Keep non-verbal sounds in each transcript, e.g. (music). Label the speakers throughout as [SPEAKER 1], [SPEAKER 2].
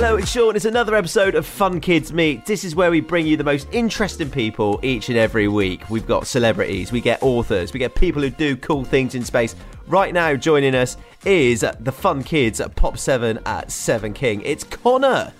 [SPEAKER 1] Hello, it's Sean. It's another episode of Fun Kids Meet. This is where we bring you the most interesting people each and every week. We've got celebrities, we get authors, we get people who do cool things in space. Right now, joining us is the Fun Kids at Pop 7 at 7 King. It's Connor.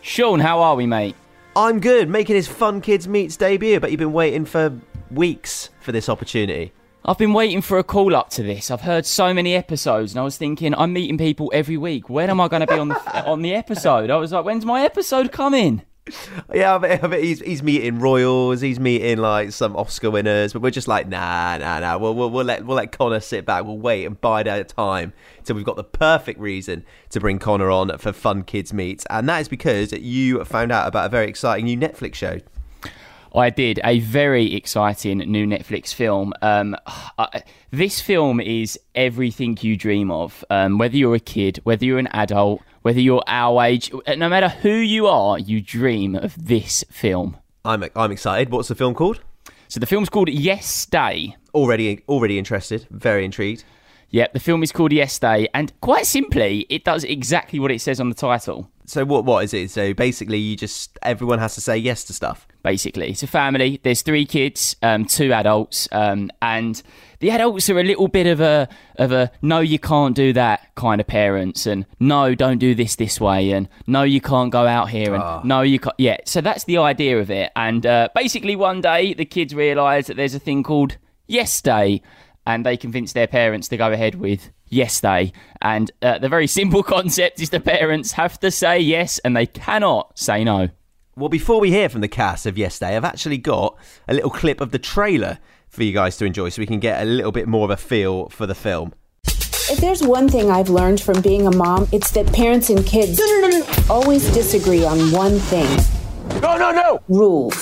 [SPEAKER 2] Sean, how are we, mate?
[SPEAKER 1] I'm good, making his Fun Kids Meets debut, but you've been waiting for weeks for this opportunity.
[SPEAKER 2] I've been waiting for a call up to this. I've heard so many episodes, and I was thinking, I'm meeting people every week. When am I going to be on the on the episode? I was like, when's my episode coming?
[SPEAKER 1] Yeah, I I he's he's meeting royals, he's meeting like some Oscar winners, but we're just like, nah, nah, nah. We'll we'll, we'll let we'll let Connor sit back. We'll wait and bide our time until we've got the perfect reason to bring Connor on for Fun Kids Meets, and that is because you found out about a very exciting new Netflix show.
[SPEAKER 2] I did a very exciting new Netflix film. Um, I, this film is everything you dream of. Um, whether you're a kid, whether you're an adult, whether you're our age, no matter who you are, you dream of this film.
[SPEAKER 1] I'm I'm excited. What's the film called?
[SPEAKER 2] So the film's called Yes Day.
[SPEAKER 1] Already already interested. Very intrigued.
[SPEAKER 2] Yep, the film is called Yes Day, and quite simply, it does exactly what it says on the title.
[SPEAKER 1] So what what is it? So basically, you just everyone has to say yes to stuff.
[SPEAKER 2] Basically, it's a family. There's three kids, um, two adults, um, and the adults are a little bit of a of a no, you can't do that kind of parents, and no, don't do this this way, and no, you can't go out here, and
[SPEAKER 1] Ah.
[SPEAKER 2] no, you can't. Yeah, so that's the idea of it. And uh, basically, one day the kids realise that there's a thing called Yes Day, and they convince their parents to go ahead with Yes Day. And uh, the very (laughs) simple concept is the parents have to say yes, and they cannot say no.
[SPEAKER 1] Well, before we hear from the cast of Yes Day, I've actually got a little clip of the trailer for you guys to enjoy, so we can get a little bit more of a feel for the film.
[SPEAKER 3] If there's one thing I've learned from being a mom, it's that parents and kids always disagree on one thing.
[SPEAKER 4] No, no, no!
[SPEAKER 3] Rules.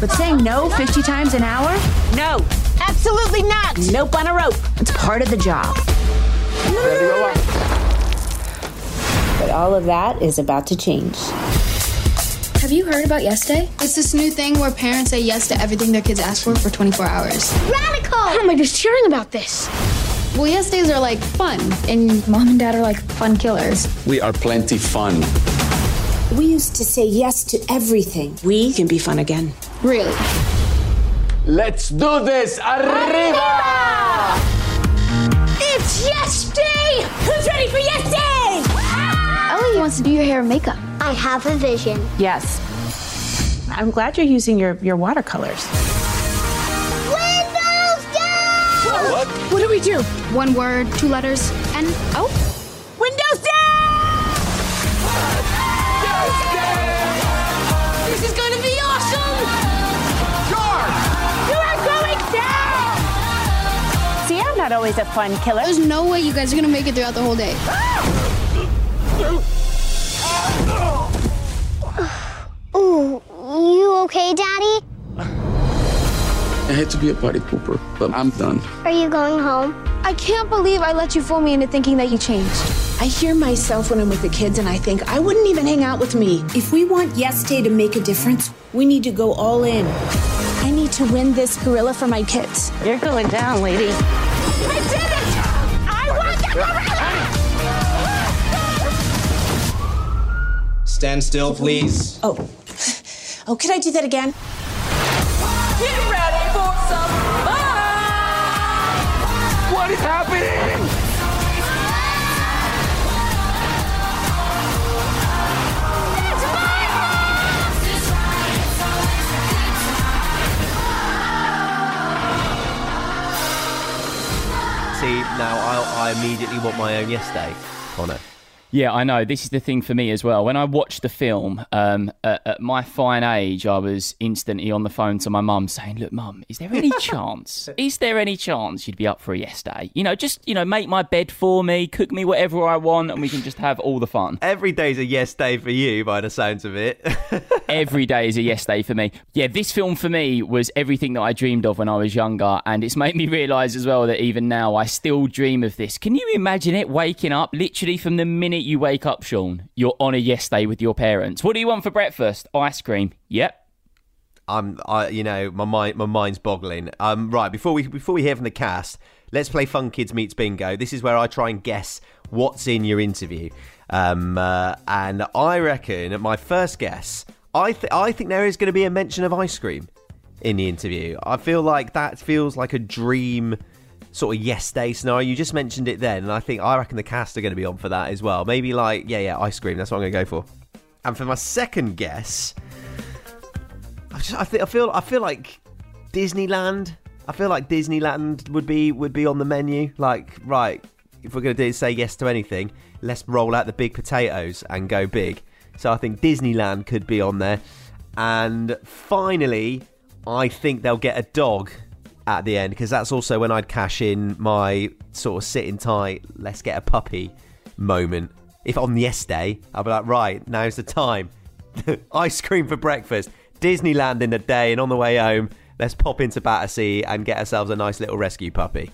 [SPEAKER 5] But saying no 50 times an hour?
[SPEAKER 3] No. Absolutely not. Nope on a rope.
[SPEAKER 5] It's part of the job.
[SPEAKER 3] But all of that is about to change.
[SPEAKER 6] Have you heard about Yes Day?
[SPEAKER 7] It's this new thing where parents say yes to everything their kids ask for for 24 hours.
[SPEAKER 6] Radical! How am I just hearing about this?
[SPEAKER 7] Well, yes days are like fun.
[SPEAKER 6] And mom and dad are like fun killers.
[SPEAKER 4] We are plenty fun.
[SPEAKER 3] We used to say yes to everything. We can be fun again.
[SPEAKER 7] Really.
[SPEAKER 4] Let's do this! Arriba!
[SPEAKER 6] It's Yes Day! Who's ready for Yes Day? Ellie wants to do your hair and makeup.
[SPEAKER 8] I have a vision.
[SPEAKER 9] Yes. I'm glad you're using your, your watercolors.
[SPEAKER 8] Windows down!
[SPEAKER 4] What?
[SPEAKER 6] What do we do?
[SPEAKER 7] One word, two letters, and oh,
[SPEAKER 6] Windows down! This is gonna be awesome! You are going down!
[SPEAKER 9] See, I'm not always a fun killer.
[SPEAKER 7] there's no way you guys are gonna make it throughout the whole day.
[SPEAKER 4] Ah! Hate to be a party pooper, but I'm done.
[SPEAKER 8] Are you going home?
[SPEAKER 6] I can't believe I let you fool me into thinking that you changed.
[SPEAKER 3] I hear myself when I'm with the kids and I think I wouldn't even hang out with me. If we want Yes Day to make a difference, we need to go all in. I need to win this gorilla for my kids.
[SPEAKER 9] You're going down, lady.
[SPEAKER 6] I did it! I won the gorilla!
[SPEAKER 10] Stand still, please.
[SPEAKER 3] Oh. (gasps) Oh, could I do that again?
[SPEAKER 1] Now I, I immediately want my own yes day, Connor.
[SPEAKER 2] Yeah, I know. This is the thing for me as well. When I watched the film, um, at, at my fine age, I was instantly on the phone to my mum saying, "Look, mum, is there any (laughs) chance? Is there any chance you'd be up for a yes day? You know, just you know, make my bed for me, cook me whatever I want, and we can just have all the fun."
[SPEAKER 1] Every day's a yes day for you, by the sounds of it. (laughs)
[SPEAKER 2] Every day is a yes day for me. Yeah, this film for me was everything that I dreamed of when I was younger, and it's made me realise as well that even now I still dream of this. Can you imagine it? Waking up literally from the minute you wake up, Sean, you're on a yes day with your parents. What do you want for breakfast? Ice cream. Yep.
[SPEAKER 1] I'm, I, you know, my mind, my mind's boggling. Um, right before we before we hear from the cast, let's play Fun Kids Meets Bingo. This is where I try and guess what's in your interview. Um, uh, and I reckon, my first guess, I, th- I think there is going to be a mention of ice cream in the interview. I feel like that feels like a dream sort of yes day scenario. You just mentioned it then, and I think I reckon the cast are going to be on for that as well. Maybe like yeah, yeah, ice cream. That's what I'm going to go for. And for my second guess, I just I, think, I feel I feel like Disneyland. I feel like Disneyland would be would be on the menu. Like right, if we're going to do say yes to anything, let's roll out the big potatoes and go big. So I think Disneyland could be on there. And finally, I think they'll get a dog at the end because that's also when I'd cash in my sort of sitting tight, let's get a puppy moment. If on yes day, I'd be like, right, now's the time. (laughs) Ice cream for breakfast, Disneyland in the day, and on the way home, let's pop into Battersea and get ourselves a nice little rescue puppy.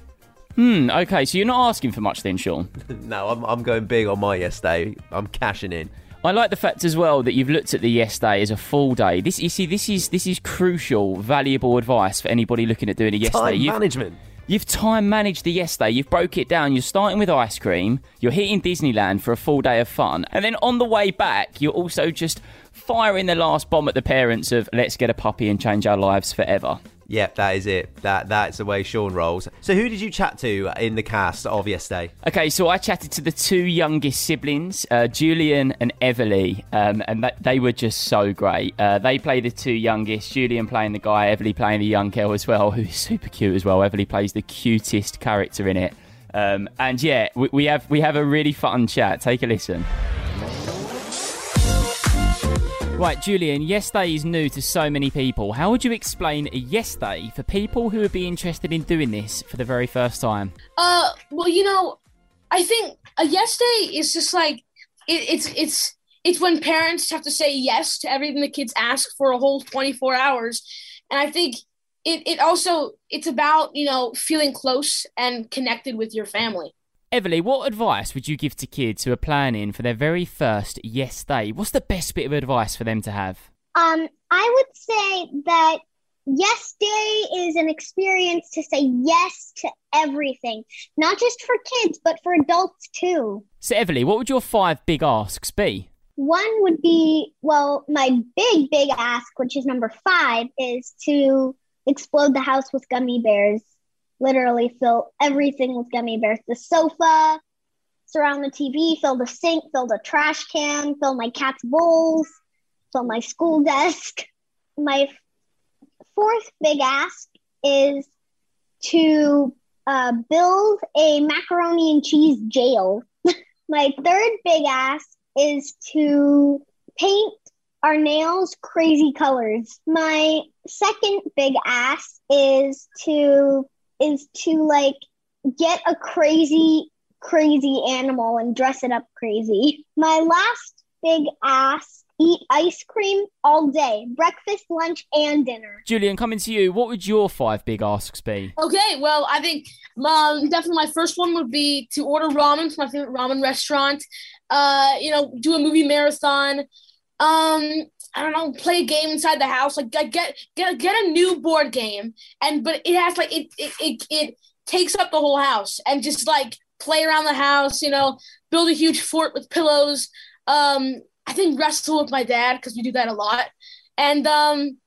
[SPEAKER 2] Hmm, okay, so you're not asking for much then, Sean? (laughs)
[SPEAKER 1] no, I'm, I'm going big on my yes day. I'm cashing in.
[SPEAKER 2] I like the fact as well that you've looked at the yes day as a full day. This you see, this is this is crucial, valuable advice for anybody looking at doing a yes
[SPEAKER 1] Time
[SPEAKER 2] day. You've,
[SPEAKER 1] management.
[SPEAKER 2] You've time managed the yes day. You've broke it down. You're starting with ice cream. You're hitting Disneyland for a full day of fun, and then on the way back, you're also just firing the last bomb at the parents of let's get a puppy and change our lives forever.
[SPEAKER 1] Yep, that is it. That that's the way Sean rolls. So, who did you chat to in the cast of Yes Day?
[SPEAKER 2] Okay, so I chatted to the two youngest siblings, uh, Julian and Everly, um, and that, they were just so great. Uh, they play the two youngest, Julian playing the guy, Everly playing the young girl as well, (laughs) who's super cute as well. Everly plays the cutest character in it. Um, and yeah, we, we have we have a really fun chat. Take a listen. Right, Julian, Yes Day is new to so many people. How would you explain a Yes Day for people who would be interested in doing this for the very first time?
[SPEAKER 10] Uh, well, you know, I think a Yes Day is just like it, it's it's it's when parents have to say yes to everything the kids ask for a whole 24 hours, and I think it it also it's about you know feeling close and connected with your family.
[SPEAKER 2] Everly, what advice would you give to kids who are planning for their very first yes day? What's the best bit of advice for them to have?
[SPEAKER 8] Um, I would say that yes day is an experience to say yes to everything, not just for kids, but for adults too.
[SPEAKER 2] So, Everly, what would your five big asks be?
[SPEAKER 8] One would be, well, my big, big ask, which is number five, is to explode the house with gummy bears literally fill everything with gummy bears. The sofa, surround the TV, fill the sink, fill the trash can, fill my cat's bowls, fill my school (laughs) desk. My fourth big ask is to uh, build a macaroni and cheese jail. (laughs) my third big ask is to paint our nails crazy colors. My second big ask is to is to like get a crazy, crazy animal and dress it up crazy. My last big ask eat ice cream all day breakfast, lunch, and dinner.
[SPEAKER 2] Julian, coming to you, what would your five big asks be?
[SPEAKER 10] Okay, well, I think um, definitely my first one would be to order ramen from my favorite ramen restaurant. Uh, you know, do a movie marathon. Um, I don't know, play a game inside the house. Like get get get a new board game, and but it has like it it it, it takes up the whole house, and just like play around the house. You know, build a huge fort with pillows. Um, I think wrestle with my dad because we do that a lot, and um,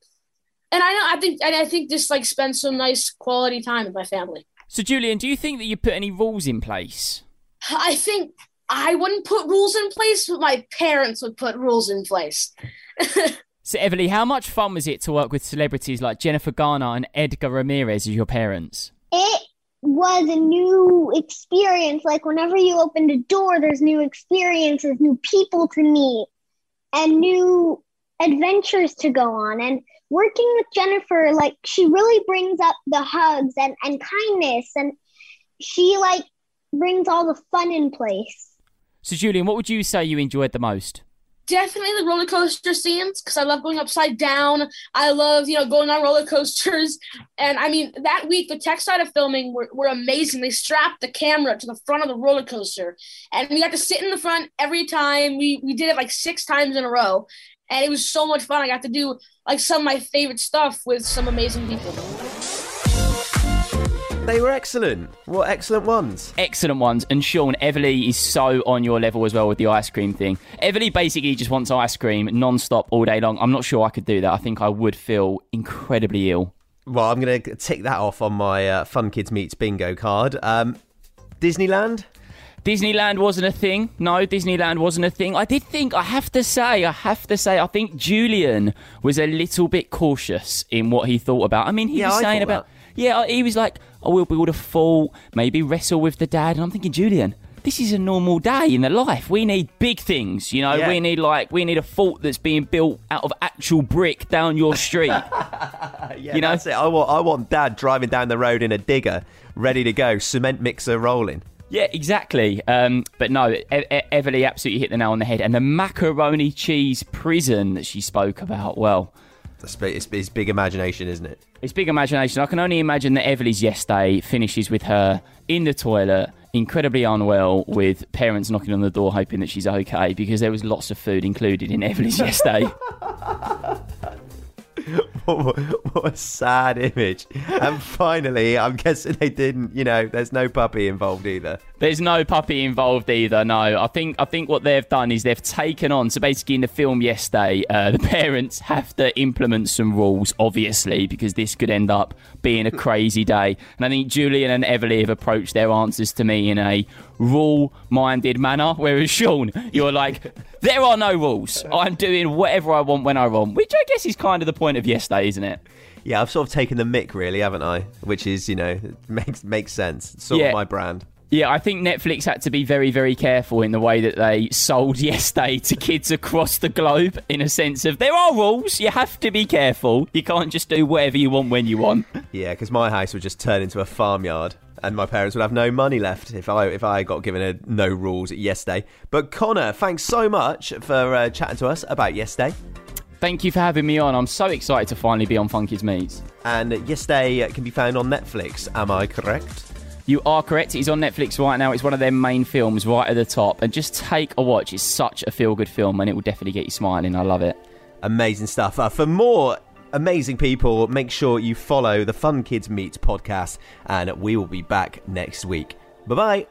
[SPEAKER 10] and I know I think and I think just like spend some nice quality time with my family.
[SPEAKER 2] So, Julian, do you think that you put any rules in place?
[SPEAKER 10] I think I wouldn't put rules in place, but my parents would put rules in place. (laughs)
[SPEAKER 2] so, Everly, how much fun was it to work with celebrities like Jennifer Garner and Edgar Ramirez as your parents?
[SPEAKER 8] It was a new experience. Like, whenever you opened a door, there's new experiences, new people to meet, and new adventures to go on. And working with Jennifer, like, she really brings up the hugs and, and kindness, and she, like, brings all the fun in place.
[SPEAKER 2] So, Julian, what would you say you enjoyed the most?
[SPEAKER 10] Definitely the roller coaster scenes because I love going upside down. I love, you know, going on roller coasters. And I mean, that week, the tech side of filming were, were amazing. They strapped the camera to the front of the roller coaster, and we got to sit in the front every time. We, we did it like six times in a row. And it was so much fun. I got to do like some of my favorite stuff with some amazing people.
[SPEAKER 1] They were excellent. What excellent ones.
[SPEAKER 2] Excellent ones. And Sean, Everly is so on your level as well with the ice cream thing. Everly basically just wants ice cream non-stop all day long. I'm not sure I could do that. I think I would feel incredibly ill.
[SPEAKER 1] Well, I'm going to tick that off on my uh, Fun Kids Meets bingo card. Um, Disneyland?
[SPEAKER 2] Disneyland wasn't a thing. No, Disneyland wasn't a thing. I did think, I have to say, I have to say, I think Julian was a little bit cautious in what he thought about. I mean, he
[SPEAKER 1] Yeah,
[SPEAKER 2] was
[SPEAKER 1] I
[SPEAKER 2] saying about, yeah, he was like, I will build a fort, maybe wrestle with the dad. And I'm thinking, Julian, this is a normal day in the life. We need big things, you know.
[SPEAKER 1] Yeah.
[SPEAKER 2] We need like we need a fort that's being built out of actual brick down your street. (laughs)
[SPEAKER 1] Yeah,
[SPEAKER 2] You know?
[SPEAKER 1] that's it. I want, I want Dad driving down the road in a digger, ready to go, cement mixer rolling.
[SPEAKER 2] Yeah, exactly. Um, but no, e- e- Everly absolutely hit the nail on the head. And the macaroni cheese prison that she spoke about, well,
[SPEAKER 1] It's, big- it's, it's big imagination, isn't it?
[SPEAKER 2] it's big imagination. I can only imagine that Everly's yes day finishes with her in the toilet, incredibly unwell, with parents knocking on the door hoping that she's okay because there was lots of food included in Everly's (laughs) yes day. (laughs)
[SPEAKER 1] what, (laughs) what a sad image. And finally, I'm guessing they didn't, you know, there's no puppy involved either.
[SPEAKER 2] There's no puppy involved either. No, I think I think what they've done is they've taken on. So basically, in the film Yes Day, uh, the (laughs) parents have to implement some rules, obviously, because this could end up being a crazy day. And I think Julian and Everly have approached their answers to me in a rule-minded manner. Whereas Sean, you're like, there are no rules. I'm doing whatever I want when I want, which I guess is kind of the point of Yes Day, isn't it?
[SPEAKER 1] Yeah, I've sort of taken the mick, really, haven't I? Which is, you know, (laughs) makes makes sense. It's sort
[SPEAKER 2] Yeah.
[SPEAKER 1] of my brand.
[SPEAKER 2] Yeah, I think Netflix had to be very, very careful in the way that they sold (laughs) Yes Day to kids across the globe in a sense of there are rules, you have to be careful. You can't just do whatever you want when you want.
[SPEAKER 1] Yeah, because my house would just turn into a farmyard, and my parents would have no money left if I if I got given a no rules yes day. But Connor, thanks so much for uh, chatting to us about Yes Day.
[SPEAKER 2] Thank you for having me on. I'm so excited to finally be on Funky's Kids Meets.
[SPEAKER 1] And Yes Day can be found on Netflix. Am I correct?
[SPEAKER 2] You are correct. It's on Netflix right now. It's one of their main films right at the top. And just take a watch. It's such a feel good film and it will definitely get you smiling. I love it.
[SPEAKER 1] Amazing stuff. Uh, for more amazing people, make sure you follow the Fun Kids Meet podcast, and we will be back next week. Bye bye.